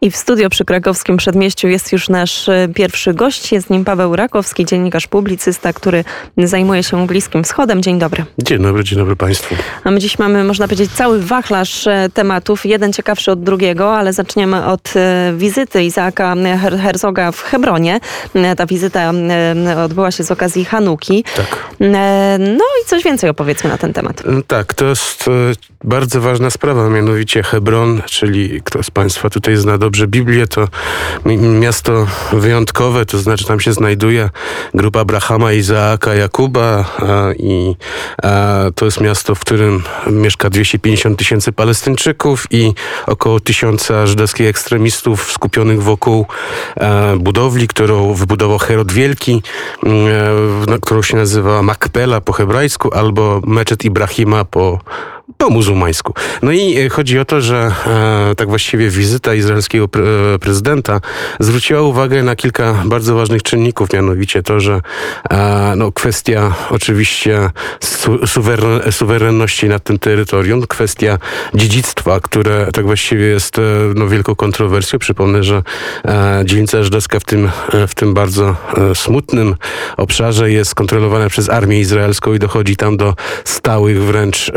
I w studio przy krakowskim przedmieściu jest już nasz e, pierwszy gość. Jest nim Paweł Rakowski, dziennikarz, publicysta, który zajmuje się Bliskim Wschodem. Dzień dobry. Dzień dobry, dzień dobry Państwu. A my dziś mamy, można powiedzieć, cały wachlarz e, tematów, jeden ciekawszy od drugiego, ale zaczniemy od e, wizyty Izaaka Herzoga w Hebronie. Ta wizyta odbyła się z okazji Hanuki. Tak. No i coś więcej opowiedzmy na ten temat. Tak, to jest bardzo ważna sprawa, mianowicie Hebron, czyli kto z Państwa tutaj zna dobrze Biblię, to miasto wyjątkowe, to znaczy tam się znajduje grupa Abrahama, Izaaka, Jakuba i to jest miasto, w którym mieszka 250 tysięcy Palestyńczyków i około tysiąca żydowskich ekstremistów skupionych wokół budowli, którą wybudował Herod Wielki, którą się nazywa Makpela po hebrajsku albo Meczet Ibrahima po po muzułmańsku. No i e, chodzi o to, że e, tak właściwie wizyta izraelskiego pre, e, prezydenta zwróciła uwagę na kilka bardzo ważnych czynników, mianowicie to, że e, no, kwestia oczywiście su, suweren, suwerenności nad tym terytorium, kwestia dziedzictwa, które tak właściwie jest e, no, wielką kontrowersją. Przypomnę, że e, dzielnica żydowska w tym, w tym bardzo smutnym obszarze jest kontrolowana przez armię izraelską i dochodzi tam do stałych wręcz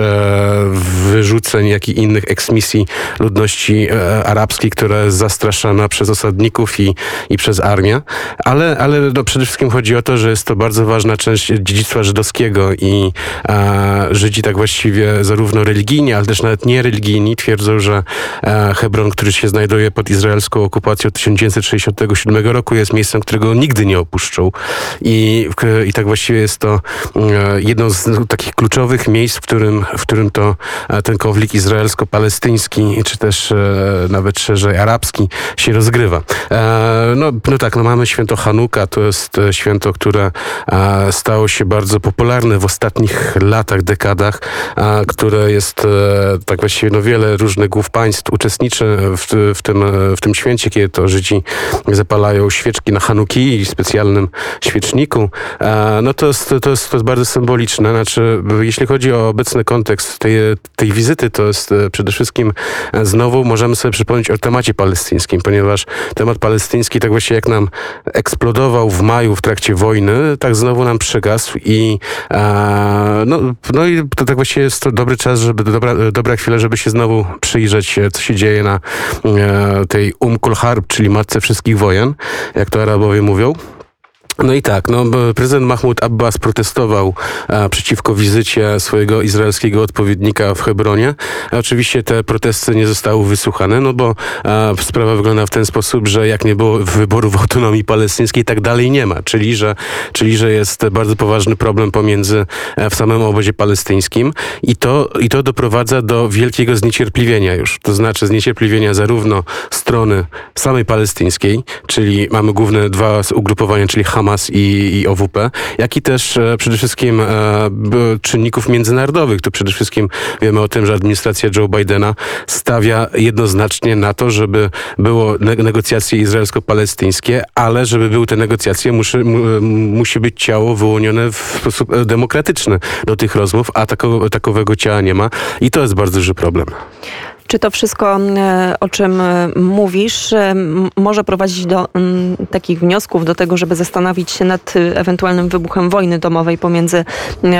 wyrzuceń, jak i innych eksmisji ludności e, arabskiej, która jest zastraszana przez osadników i, i przez armię. Ale, ale no przede wszystkim chodzi o to, że jest to bardzo ważna część dziedzictwa żydowskiego i e, Żydzi tak właściwie zarówno religijni, ale też nawet niereligijni twierdzą, że e, Hebron, który się znajduje pod izraelską okupacją od 1967 roku jest miejscem, którego nigdy nie opuszczą. I, i tak właściwie jest to e, jedno z takich kluczowych miejsc, w którym, w którym to ten konflikt izraelsko-palestyński, czy też e, nawet szerzej arabski się rozgrywa. E, no, no tak, no mamy święto Hanuka, to jest e, święto, które stało się bardzo popularne w ostatnich latach, dekadach, które jest tak właściwie no wiele różnych głów państw uczestniczy w, w, tym, w tym święcie, kiedy to Żydzi zapalają świeczki na Hanuki i specjalnym świeczniku. No to jest, to jest, to jest bardzo symboliczne. Znaczy, jeśli chodzi o obecny kontekst tej, tej wizyty to jest e, przede wszystkim e, znowu możemy sobie przypomnieć o temacie palestyńskim, ponieważ temat palestyński tak właśnie jak nam eksplodował w maju w trakcie wojny, tak znowu nam przygasł i e, no, no i to tak właśnie jest to dobry czas, żeby dobra, dobra chwila, żeby się znowu przyjrzeć, co się dzieje na tej Umkul Harb, czyli matce wszystkich wojen, jak to Arabowie mówią. No i tak, no, prezydent Mahmoud Abbas protestował a, przeciwko wizycie swojego izraelskiego odpowiednika w Hebronie. A oczywiście te protesty nie zostały wysłuchane, no bo a, sprawa wygląda w ten sposób, że jak nie było wyborów autonomii palestyńskiej, tak dalej nie ma. Czyli że, czyli, że jest bardzo poważny problem pomiędzy e, w samym obozie palestyńskim i to, i to doprowadza do wielkiego zniecierpliwienia już. To znaczy zniecierpliwienia zarówno strony samej palestyńskiej, czyli mamy główne dwa ugrupowania, czyli Hamas Hamas i, i OWP, jak i też e, przede wszystkim e, czynników międzynarodowych. Tu przede wszystkim wiemy o tym, że administracja Joe Bidena stawia jednoznacznie na to, żeby było negocjacje izraelsko-palestyńskie, ale żeby były te negocjacje, musi, musi być ciało wyłonione w sposób e, demokratyczny do tych rozmów, a tako, takowego ciała nie ma i to jest bardzo duży problem. Czy to wszystko, e, o czym e, mówisz, e, może prowadzić do takich wniosków, do tego, żeby zastanowić się nad ewentualnym wybuchem wojny domowej pomiędzy,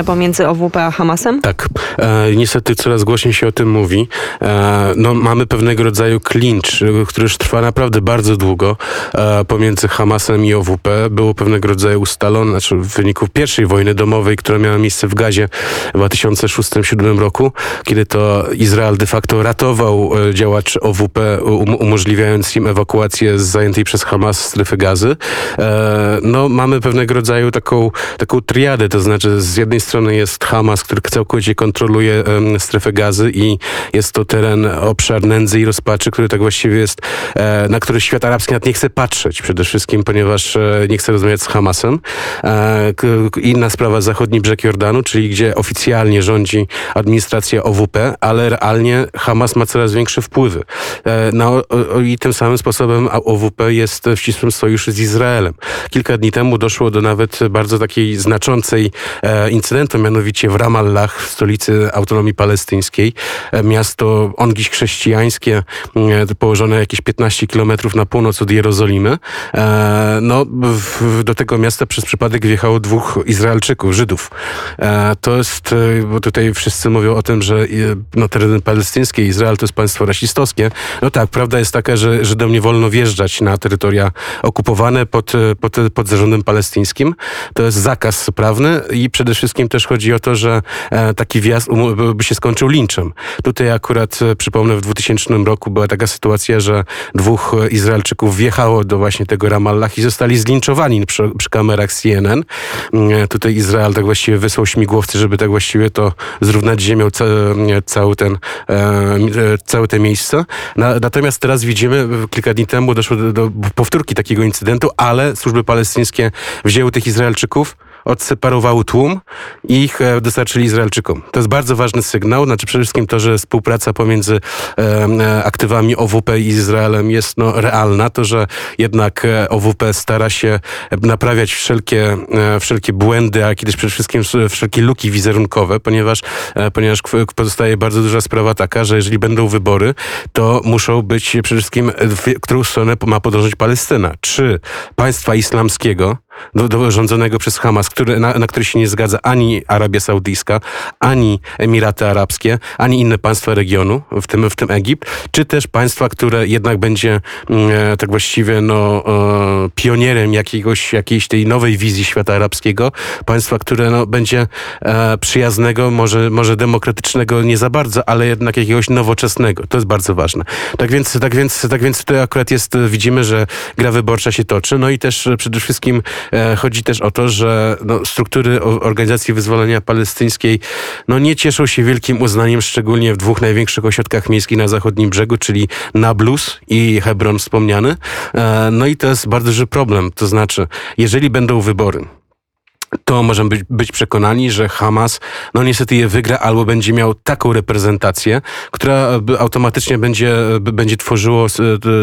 pomiędzy OWP a Hamasem? Tak. E, niestety coraz głośniej się o tym mówi. E, no, mamy pewnego rodzaju klincz, który już trwa naprawdę bardzo długo e, pomiędzy Hamasem i OWP. Było pewnego rodzaju ustalone, znaczy w wyniku pierwszej wojny domowej, która miała miejsce w Gazie w 2006-2007 roku, kiedy to Izrael de facto ratował E, działacz OWP, um, umożliwiając im ewakuację z zajętej przez Hamas strefy gazy. E, no, mamy pewnego rodzaju taką, taką triadę, to znaczy z jednej strony jest Hamas, który całkowicie kontroluje strefę gazy i jest to teren, obszar nędzy i rozpaczy, który tak właściwie jest, e, na który świat arabski nawet nie chce patrzeć przede wszystkim, ponieważ nie chce rozmawiać z Hamasem. Inna sprawa, zachodni brzeg Jordanu, czyli gdzie oficjalnie rządzi administracja OWP, ale realnie Hamas ma ma coraz większe wpływy. No, I tym samym sposobem OWP jest w ścisłym sojuszu z Izraelem. Kilka dni temu doszło do nawet bardzo takiej znaczącej incydentu, mianowicie w Ramallah, w stolicy autonomii palestyńskiej. Miasto ongiś chrześcijańskie, położone jakieś 15 kilometrów na północ od Jerozolimy. No, do tego miasta przez przypadek wjechało dwóch Izraelczyków, Żydów. To jest, bo tutaj wszyscy mówią o tym, że no, tereny palestyńskie, Izrael to jest państwo rasistowskie. No tak, prawda jest taka, że Żydom nie wolno wjeżdżać na terytoria okupowane pod, pod, pod zarządem palestyńskim. To jest zakaz prawny i przede wszystkim też chodzi o to, że e, taki wjazd by się skończył linczem. Tutaj akurat, e, przypomnę, w 2000 roku była taka sytuacja, że dwóch Izraelczyków wjechało do właśnie tego Ramallah i zostali zlinczowani przy, przy kamerach CNN. E, tutaj Izrael tak właściwie wysłał śmigłowcy, żeby tak właściwie to zrównać ziemią cały ten, całe te miejsce. Natomiast teraz widzimy, kilka dni temu doszło do, do powtórki takiego incydentu, ale służby palestyńskie wzięły tych Izraelczyków, odseparowały tłum i ich e, dostarczyli Izraelczykom. To jest bardzo ważny sygnał, znaczy przede wszystkim to, że współpraca pomiędzy e, aktywami OWP i Izraelem jest no, realna, to, że jednak e, OWP stara się naprawiać wszelkie, wszelkie błędy, a też przede wszystkim wszelkie luki wizerunkowe, ponieważ, ponieważ pozostaje bardzo duża sprawa taka, że jeżeli będą wybory, to muszą być przede wszystkim, w którą stronę ma podążać Palestyna. Czy państwa islamskiego, do, do, rządzonego przez Hamas, który, na, na który się nie zgadza ani Arabia Saudyjska, ani Emiraty Arabskie, ani inne państwa regionu, w tym, w tym Egipt, czy też państwa, które jednak będzie mm, e, tak właściwie no, e, pionierem jakiegoś, jakiejś tej nowej wizji świata arabskiego, państwa, które no, będzie e, przyjaznego, może, może demokratycznego nie za bardzo, ale jednak jakiegoś nowoczesnego. To jest bardzo ważne. Tak więc, tak więc, tak więc tutaj akurat jest, widzimy, że gra wyborcza się toczy, no i też przede wszystkim E, chodzi też o to, że no, struktury Organizacji Wyzwolenia Palestyńskiej no, nie cieszą się wielkim uznaniem, szczególnie w dwóch największych ośrodkach miejskich na zachodnim brzegu, czyli Nablus i Hebron wspomniany. E, no i to jest bardzo duży problem. To znaczy, jeżeli będą wybory, to możemy być, być, przekonani, że Hamas no niestety je wygra albo będzie miał taką reprezentację, która automatycznie będzie, będzie tworzyło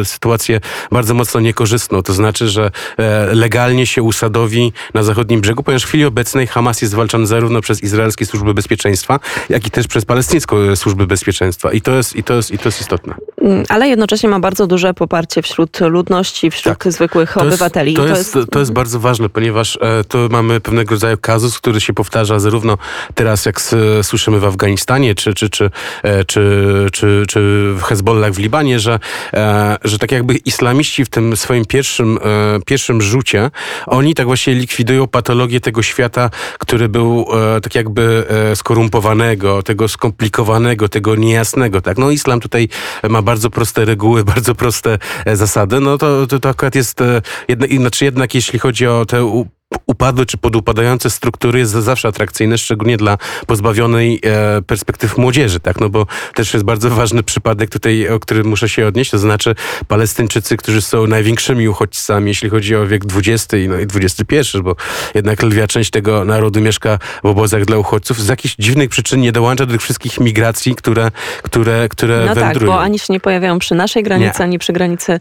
sytuację bardzo mocno niekorzystną. To znaczy, że e, legalnie się usadowi na zachodnim brzegu, ponieważ w chwili obecnej Hamas jest zwalczany zarówno przez izraelskie służby bezpieczeństwa, jak i też przez palestyńską e, służby bezpieczeństwa. I to jest, i to jest, i to jest istotne. Mm, ale jednocześnie ma bardzo duże poparcie wśród ludności, wśród tak. zwykłych to obywateli. Jest, to, to, jest, jest, to jest bardzo ważne, ponieważ e, to mamy pewne pewnego rodzaju kazus, który się powtarza zarówno teraz, jak słyszymy w Afganistanie, czy, czy, czy, e, czy, czy, czy w Hezbollah w Libanie, że, e, że tak jakby islamiści w tym swoim pierwszym, e, pierwszym rzucie, oni tak właśnie likwidują patologię tego świata, który był tak jakby skorumpowanego, tego skomplikowanego, tego niejasnego. Tak? No islam tutaj ma bardzo proste reguły, bardzo proste zasady. No to, to, to akurat jest, jednak, znaczy jednak jeśli chodzi o te upadłe czy podupadające struktury jest zawsze atrakcyjne, szczególnie dla pozbawionej e, perspektyw młodzieży, tak? No bo też jest bardzo ważny przypadek tutaj, o którym muszę się odnieść, to znaczy Palestyńczycy, którzy są największymi uchodźcami, jeśli chodzi o wiek XX no i XXI, bo jednak lwia część tego narodu mieszka w obozach dla uchodźców, z jakichś dziwnych przyczyn nie dołącza do tych wszystkich migracji, które, które, które no wędrują. tak, bo ani się nie pojawiają przy naszej granicy, nie. ani przy granicy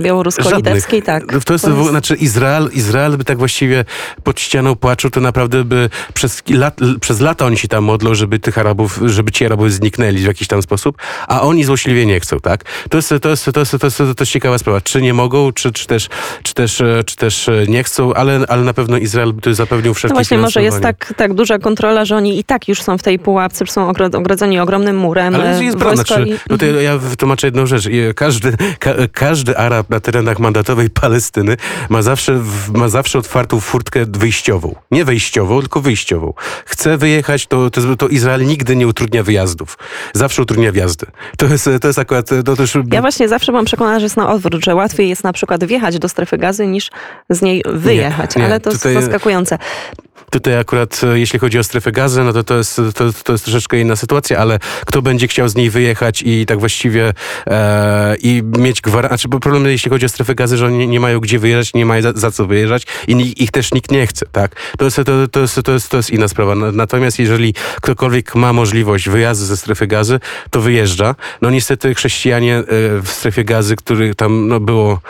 białorusko-litewskiej, tak. To jest, to jest... znaczy Izrael, Izrael by tak właściwie pod ścianą płaczu, to naprawdę by przez, lat, przez lata oni się tam modlą, żeby tych Arabów, żeby ci Arabowie zniknęli w jakiś tam sposób, a oni złośliwie nie chcą, tak? To jest, to jest, to jest, to jest, to jest ciekawa sprawa. Czy nie mogą, czy, czy, też, czy, też, czy też nie chcą, ale, ale na pewno Izrael by zapewnił wszelkie No właśnie, może jest tak, tak duża kontrola, że oni i tak już są w tej pułapce, są ogrodzeni ogromnym murem. Ale jest prawda, czy, i... tutaj ja wytłumaczę jedną rzecz. Każdy, ka, każdy Arab na terenach mandatowej Palestyny ma zawsze, ma zawsze otwartą furtkę wyjściową. Nie wejściową, tylko wyjściową. Chce wyjechać, to, to, to Izrael nigdy nie utrudnia wyjazdów. Zawsze utrudnia wjazdy. To jest, to jest akurat... To też... Ja właśnie zawsze mam przekonana, że jest na odwrót, że łatwiej jest na przykład wjechać do strefy gazy niż z niej wyjechać. Nie, nie. Ale to jest zaskakujące. Tutaj akurat, e, jeśli chodzi o strefę gazy, no to to jest, to, to jest troszeczkę inna sytuacja, ale kto będzie chciał z niej wyjechać i tak właściwie e, i mieć gwarancję, znaczy problem jeśli chodzi o strefę gazy, że oni nie, mają gdzie wyjeżdżać, nie mają za, za, co wyjeżdżać i ich też nikt nie chce, tak? To jest, to, to, jest, to, jest, to jest inna sprawa. Natomiast jeżeli ktokolwiek ma możliwość wyjazdu ze strefy gazy, to wyjeżdża. No niestety chrześcijanie e, w strefie gazy, których tam no, było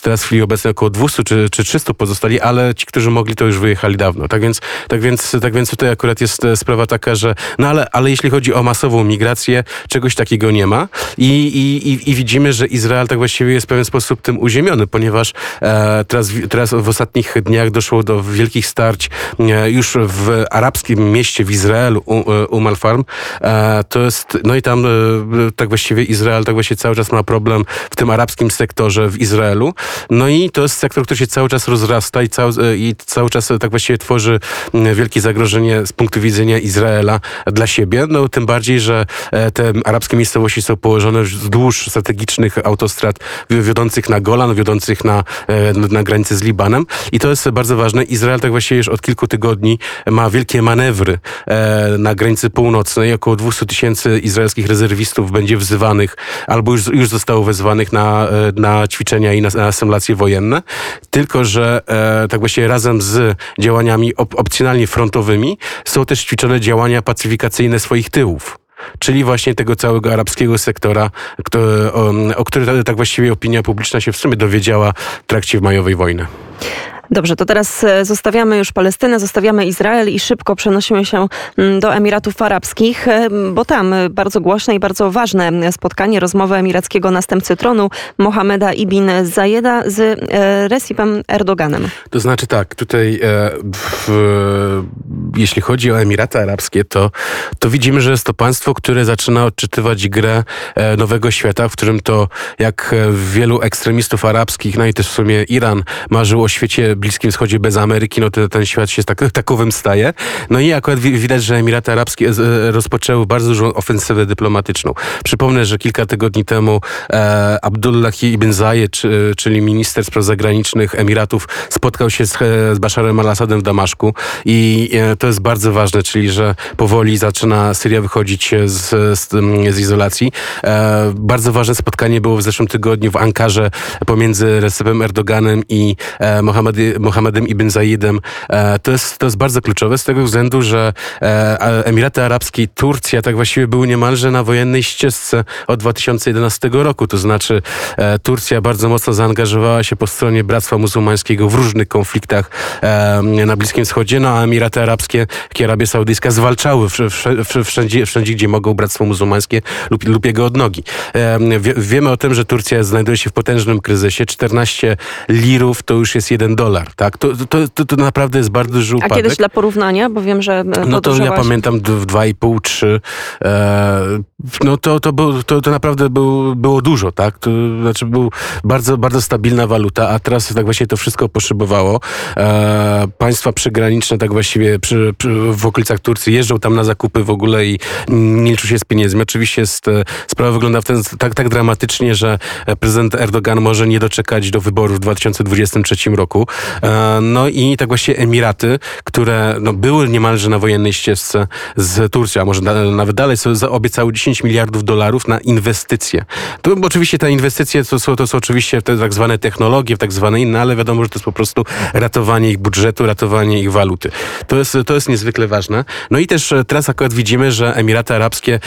teraz w chwili obecnej około 200 czy, czy 300 pozostali, ale ci, którzy mogli, to już wyjechali dawno. Tak więc, tak więc, tak więc tutaj akurat jest e, sprawa taka, że no ale, ale jeśli chodzi o masową migrację, czegoś takiego nie ma i, i, i, widzimy, że Izrael tak właściwie jest w pewien sposób tym uziemiony, ponieważ e, teraz, teraz w ostatnich dniach doszło do wielkich starć e, już w arabskim mieście w Izraelu, um Al-Farm. E, to jest, no i tam e, tak właściwie Izrael tak właściwie cały czas ma problem w tym arabskim sektorze w Izraelu. No i to jest sektor, który się cały czas rozrasta i cały, i cały czas tak właściwie tworzy wielkie zagrożenie z punktu widzenia Izraela dla siebie. No tym bardziej, że e, te arabskie miejscowości są położone wzdłuż strategicznych autostrad wiodących na Golan, wiodących na, e, na granicy z Libanem. I to jest bardzo ważne. Izrael tak właściwie już od kilku tygodni ma wielkie manewry e, na granicy północnej. Około 200 tysięcy izraelskich rezerwistów będzie wzywanych albo już, już zostało wezwanych na, na ćwiczenia i na, na symulacje wojenne, tylko że e, tak właściwie razem z działaniami op opcjonalnie frontowymi są też ćwiczone działania pacyfikacyjne swoich tyłów czyli właśnie tego całego arabskiego sektora, kto, o, o który tak właściwie opinia publiczna się w sumie dowiedziała w trakcie majowej wojny. Dobrze, to teraz e, zostawiamy już Palestynę, zostawiamy Izrael i szybko przenosimy się mm, do Emiratów Arabskich, e, bo tam e, bardzo głośne i bardzo ważne spotkanie, rozmowy emirackiego następcy tronu Mohameda ibn Zayeda z Recipem Erdoganem. To znaczy tak, tutaj w, jeśli chodzi o Emiraty Arabskie, to, to widzimy, że jest to państwo, które zaczyna odczytywać grę nowego świata, w którym to jak wielu ekstremistów arabskich, no i też w sumie Iran marzył o świecie Bliskim Wschodzie bez Ameryki, no to ten świat się tak, takowym staje. No i akurat widać, że Emiraty Arabskie e, rozpoczęły bardzo dużą ofensywę dyplomatyczną. Przypomnę, że kilka tygodni temu e, Abdullah ibn Zayed, czyli minister spraw zagranicznych Emiratów, spotkał się z, z Basharem al-Assadem w Damaszku i e, to jest bardzo ważne, czyli że powoli zaczyna Syria wychodzić z, z, z izolacji. E, bardzo ważne spotkanie było w zeszłym tygodniu w Ankarze pomiędzy Recepem Erdoganem i e, Mohamedem ibn Zayedem. E, to jest, to jest bardzo kluczowe z tego względu, że e, Emiraty Arabskie i Turcja tak właściwie były niemalże na wojennej ścieżce od 2011 roku. To znaczy e, Turcja bardzo mocno zaangażowała się po stronie Bractwa Muzułmańskiego w różnych konfliktach na Bliskim Wschodzie, no a Emiraty Arabskie, jak Arabia Saudyjska zwalczały wszędzie, wszędzie, gdzie mogą Bractwo Muzułmańskie lub, lub jego odnogi. Wiemy o tym, że Turcja znajduje się w potężnym kryzysie. 14 lirów to już jest jeden dolar dolar, tak? To, to, to, to naprawdę jest bardzo duży upadek. A kiedyś dla porównania, bo wiem, że e, No to ja pamiętam w 2,5, 3. E, no to, to, był, to, to naprawdę był, było dużo, tak? To znaczy był bardzo, bardzo stabilna waluta, a teraz tak właśnie to wszystko poszybowało. E, państwa przygraniczne tak właściwie przy, przy, w okolicach Turcji jeżdżą tam na zakupy w ogóle i nie liczą się z pieniędzmi. Oczywiście jest, e, sprawa wygląda w ten, tak, tak dramatycznie, że prezydent Erdogan może nie doczekać do wyborów w 2023 roku. E, no i tak właśnie Emiraty, które no, były niemalże na wojennej ścieżce z Turcją, a może nawet dalej, obiecały 10 miliardów dolarów na inwestycje. To oczywiście te inwestycje to są, to są oczywiście te tak zwane technologie, tak zwane inne, ale wiadomo, że to jest po prostu ratowanie ich budżetu, ratowanie ich waluty. To jest, to jest niezwykle ważne. No i też e, teraz akurat widzimy, że Emiraty Arabskie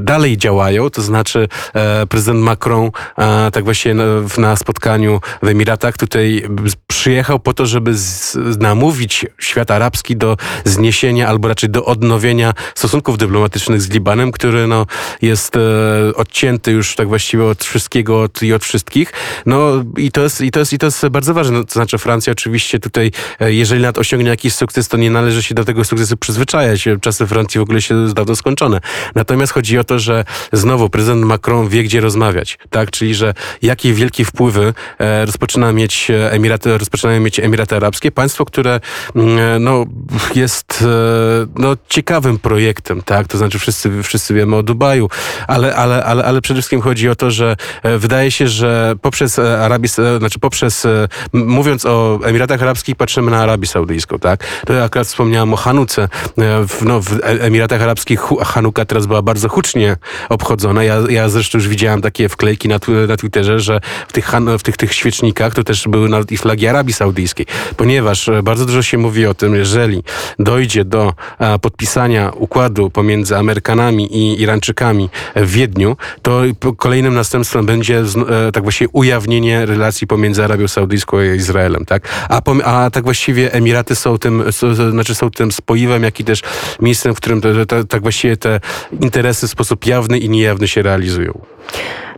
dalej działają, to znaczy e, prezydent Macron e, tak właśnie na, na spotkaniu w Emiratach tutaj przyjechał po to, żeby z, namówić świat arabski do zniesienia albo raczej do odnowienia stosunków dyplomatycznych z Libanem, który no, jest e, odcięty już tak właściwie od wszystkiego od, i od wszystkich. No i to jest, i to jest, i to jest bardzo ważne. To znaczy Francja oczywiście tutaj, e, jeżeli nad osiągnie jakiś sukces, to nie należy się do tego sukcesu przyzwyczajać. Czasy Francji w ogóle się dawno skończone. Natomiast chodzi o to, że znowu prezydent Macron wie, gdzie rozmawiać. Tak? Czyli, że jakie wielkie wpływy e, rozpoczyna mieć e, Emiraty, rozpoczynają mieć Emiraty Arabskie, państwo, które mm, no, jest e, no, ciekawym projektem, tak? To znaczy wszyscy, wszyscy wiemy o Dubaju, ale, ale, ale, ale przede wszystkim chodzi o to, że wydaje się, że poprzez Arabię, znaczy poprzez, mówiąc o Emiratach Arabskich, patrzymy na Arabię Saudyjską, tak? To ja akurat wspomniałem o Hanuce. W, no, w Emiratach Arabskich Hanuka teraz była bardzo hucznie obchodzona. Ja, ja zresztą już widziałem takie wklejki na, na Twitterze, że w tych, w tych, tych świecznikach to też były nawet i flagi Arabii Saudyjskiej, ponieważ bardzo dużo się mówi o tym, jeżeli dojdzie do podpisania układu pomiędzy Amerykanami i Irańczykami w Wiedniu, to kolejnym następstwem będzie e, tak właściwie ujawnienie relacji pomiędzy Arabią Saudyjską i Izraelem, tak? A, a tak właściwie Emiraty są tym, znaczy są tym spoiwem, jak i też miejscem, w którym tak właściwie te interesy w sposób jawny i niejawny się realizują.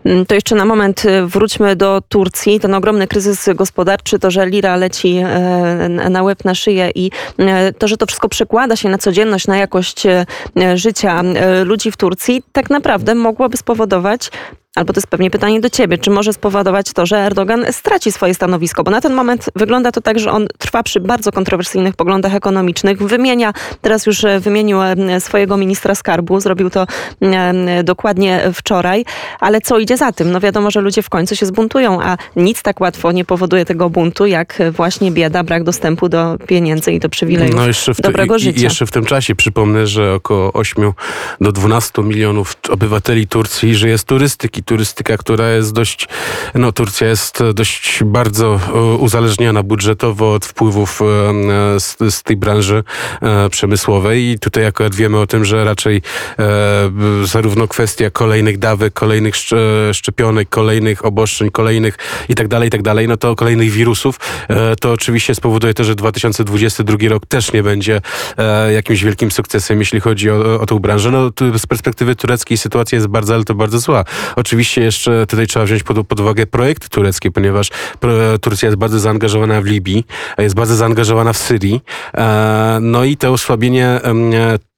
Mm, to jeszcze na moment y, wróćmy do Turcji. Ten ogromny kryzys gospodarczy, to, że lira leci e, na łeb, na szyję i e, to, że to wszystko przekłada się na codzienność, na jakość e, życia ludzi w Turcji, tak naprawdę mogłoby spowodować albo to jest pewnie pytanie do ciebie, czy może spowodować to, że Erdogan straci swoje stanowisko? Bo na ten moment wygląda to tak, że on trwa przy bardzo kontrowersyjnych poglądach ekonomicznych, wymienia, teraz już e, wymienił e, swojego ministra skarbu, zrobił to e, dokładnie wczoraj, ale co idzie za tym? No wiadomo, że ludzie w końcu się zbuntują, a nic tak łatwo nie powoduje tego buntu, jak właśnie bieda, brak dostępu do pieniędzy i do przywilejów no jeszcze w dobrego życia. I jeszcze w tym czasie przypomnę, że około 8 do 12 milionów obywateli Turcji żyje z turystyki turystyka, która jest dość, no Turcja jest dość bardzo e, uzależniona budżetowo od wpływów e, z, z tej branży e, przemysłowej i tutaj akurat wiemy o tym, że raczej zarówno kwestia kolejnych dawek, kolejnych szczepionek, kolejnych obostrzeń, kolejnych i tak dalej, i tak dalej, no to kolejnych wirusów, to oczywiście spowoduje to, że 2022 rok też nie będzie jakimś wielkim sukcesem, jeśli chodzi o, o tą branżę. No z perspektywy tureckiej sytuacja jest bardzo, ale to bardzo zła. Oczywiście Oczywiście jeszcze tutaj trzeba wziąć pod, pod uwagę projekty tureckie, ponieważ Turcja jest bardzo zaangażowana w Libii, jest bardzo zaangażowana w Syrii. E, no i to osłabienie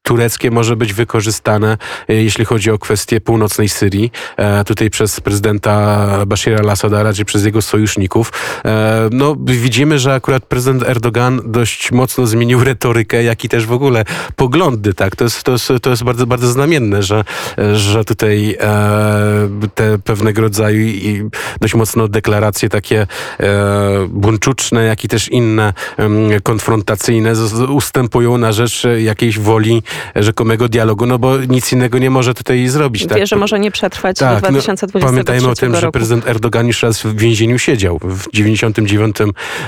tureckie może być wykorzystane, e, jeśli chodzi o kwestię północnej Syrii, e, tutaj przez prezydenta Bashira al-Assada, raczej przez jego sojuszników. E, no, widzimy, że akurat prezydent Erdogan dość mocno zmienił retorykę, jak i też w ogóle poglądy, tak. To jest, to jest, to jest bardzo, bardzo znamienne, że, że tutaj te pewnego rodzaju i dość mocno deklaracje takie buńczuczne, jak i też inne konfrontacyjne ustępują na rzecz jakiejś woli rzekomego dialogu, no bo nic innego nie może tutaj zrobić. Wie, tak? że może nie przetrwać tak, do 2023 no, Pamiętajmy o tym, roku. że prezydent Erdogan już raz w więzieniu siedział. W 99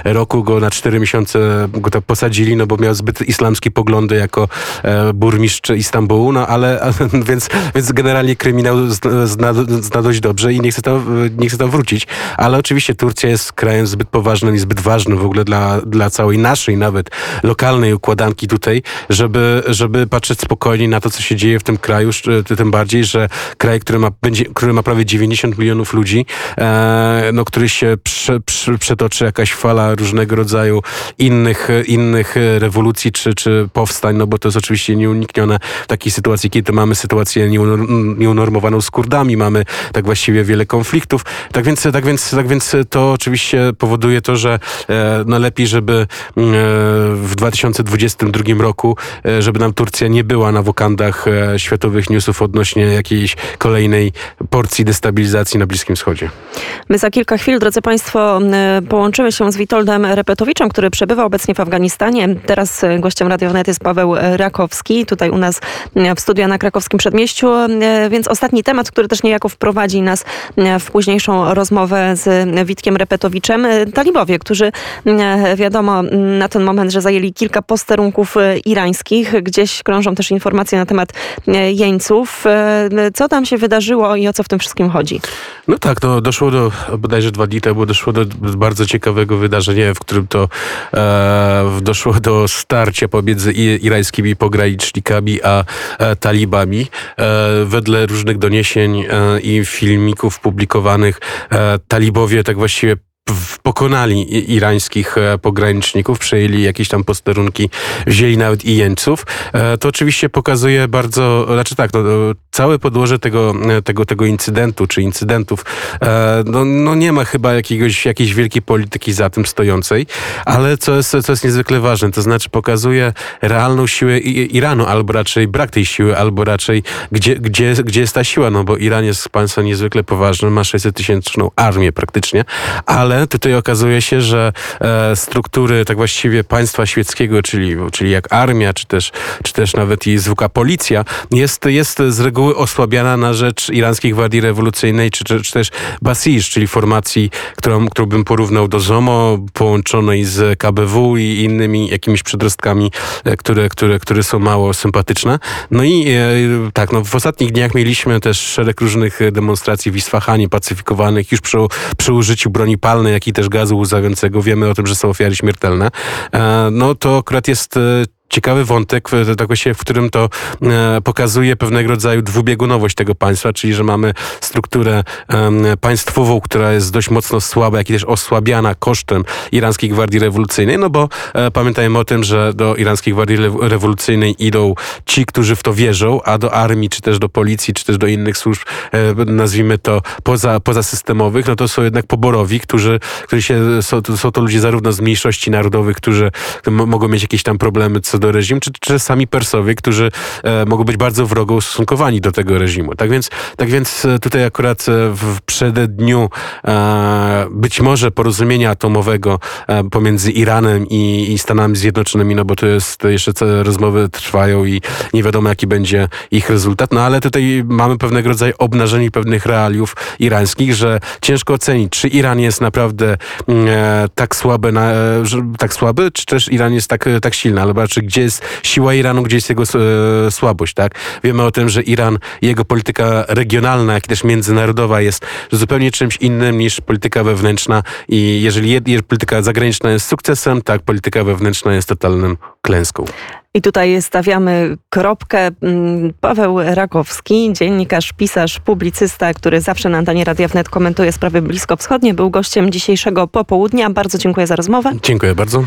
roku go na 4 miesiące go tak posadzili, no bo miał zbyt islamskie poglądy jako e, burmistrz Istambułu, no ale więc, więc generalnie kryminał zna, zna dość dobrze i nie chce, tam, nie chce tam wrócić. Ale oczywiście Turcja jest krajem zbyt poważnym i zbyt ważnym w ogóle dla, dla całej naszej nawet lokalnej układanki tutaj, żeby, żeby patrzeć spokojnie na to, co się dzieje w tym kraju, tym bardziej, że kraj, który ma, będzie, który ma prawie 90 milionów ludzi, e, no, który się prze, prze, przetoczy jakaś fala różnego rodzaju innych, innych rewolucji czy, czy powstań, no bo to jest oczywiście nieuniknione w takiej sytuacji, kiedy mamy sytuację nieunormowaną z Kurdami, mamy tak właściwie wiele konfliktów. Tak więc, tak więc, tak więc to oczywiście powoduje to, że e, no lepiej, żeby e, w 2022 roku, e, żeby nam Turcja nie była na wokandach e, światowych newsów odnośnie jakiejś kolejnej porcji destabilizacji na Bliskim Wschodzie. My za kilka chwil, drodzy Państwo, połączymy się z Witoldem Repetowiczem, który przebywa obecnie w Afganistanie. Teraz e, gościem Radio Wnet jest Paweł Rakowski, tutaj u nas w studiu na krakowskim przedmieściu, e, więc ostatni temat, który też niejako wprowadzi nas w późniejszą rozmowę z Witkiem Repetowiczem. Talibowie, którzy wiadomo na ten moment, że zajęli kilka posterunków irańskich, gdzieś krążą też informacje na temat e, jeńców. E, co tam się wydarzyło i o co w tym wszystkim chodzi? No tak, no doszło do, bodajże dwa dni temu, doszło do bardzo ciekawego wydarzenia, w którym to e, doszło do starcia pomiędzy irańskimi pogranicznikami a e, talibami. E, wedle różnych doniesień e, i filmików publikowanych, talibowie tak właściwie pokonali irańskich e, pograniczników, przejęli jakieś tam posterunki, wzięli nawet i jeńców, e, to oczywiście pokazuje bardzo, znaczy tak, no, całe podłoże tego, e, tego, tego incydentu, czy incydentów, no, no nie ma chyba jakiegoś, jakiejś wielkiej polityki za tym stojącej, ale co jest, co jest niezwykle ważne, to znaczy pokazuje realną siłę Iranu, albo raczej brak tej siły, albo raczej gdzie, gdzie, gdzie jest ta siła, no bo Iran jest państwem niezwykle poważnym, ma 600 tysięczną armię praktycznie, ale tutaj okazuje się, że e, struktury tak właściwie państwa świeckiego, czyli, czyli jak armia, czy też, czy też nawet i zwykła policja, jest, jest z reguły osłabiana na rzecz Irańskiej Gwardii Rewolucyjnej, czy, czy, czy też Basij, czyli formacji, którą, którą bym porównał do ZOMO, połączonej z KBW i innymi jakimiś przedrostkami, e, które, które, które są mało sympatyczne. No i e, tak, no w ostatnich dniach mieliśmy też szereg różnych demonstracji w Isfahanie pacyfikowanych już przy, przy użyciu broni palnej, jak i też gazu łzawiącego. Wiemy o tym, że są ofiary śmiertelne. E, no to akurat jest e, ciekawy wątek, w którym to e, pokazuje pewnego rodzaju dwubiegunowość tego państwa, czyli że mamy strukturę państwową, która jest dość mocno słaba, jak i też osłabiana kosztem Irańskiej Gwardii Rewolucyjnej, no bo e, pamiętajmy o tym, że do Irańskiej Gwardii Rewolucyjnej idą ci, którzy w to wierzą, a do armii, czy też do policji, czy też do innych służb, e, nazwijmy to poza, pozasystemowych, no to są jednak poborowi, którzy, którzy się, są, są to ludzie zarówno z mniejszości narodowych, którzy mogą mieć jakieś tam problemy co do reżimu, czy, czy sami Persowie, którzy e, mogą być bardzo wrogo ustosunkowani do tego reżimu. Tak więc, tak więc e, tutaj akurat e, w przededniu e, być może porozumienia atomowego e, pomiędzy Iranem i, i, Stanami Zjednoczonymi, no bo to jest, jeszcze te rozmowy trwają i nie wiadomo jaki będzie ich rezultat, no ale tutaj mamy pewnego rodzaju obnażenie pewnych realiów irańskich, że ciężko ocenić, czy Iran jest naprawdę mm, e, tak słaby, na, tak słaby, czy też Iran jest tak, tak silny, albo raczej gdzie jest siła Iranu, gdzie jest jego e, słabość, tak? Wiemy o tym, że Iran, jego polityka regionalna, jak i też międzynarodowa jest zupełnie czymś innym niż polityka wewnętrzna i jeżeli, jeżeli polityka zagraniczna jest sukcesem, tak, polityka wewnętrzna jest totalnym klęską. I tutaj stawiamy kropkę. Mm, Paweł Rakowski, dziennikarz, pisarz, publicysta, który zawsze na antenie Radia Wnet komentuje sprawy bliskowschodnie, był gościem dzisiejszego popołudnia. Bardzo dziękuję za rozmowę. Dziękuję bardzo.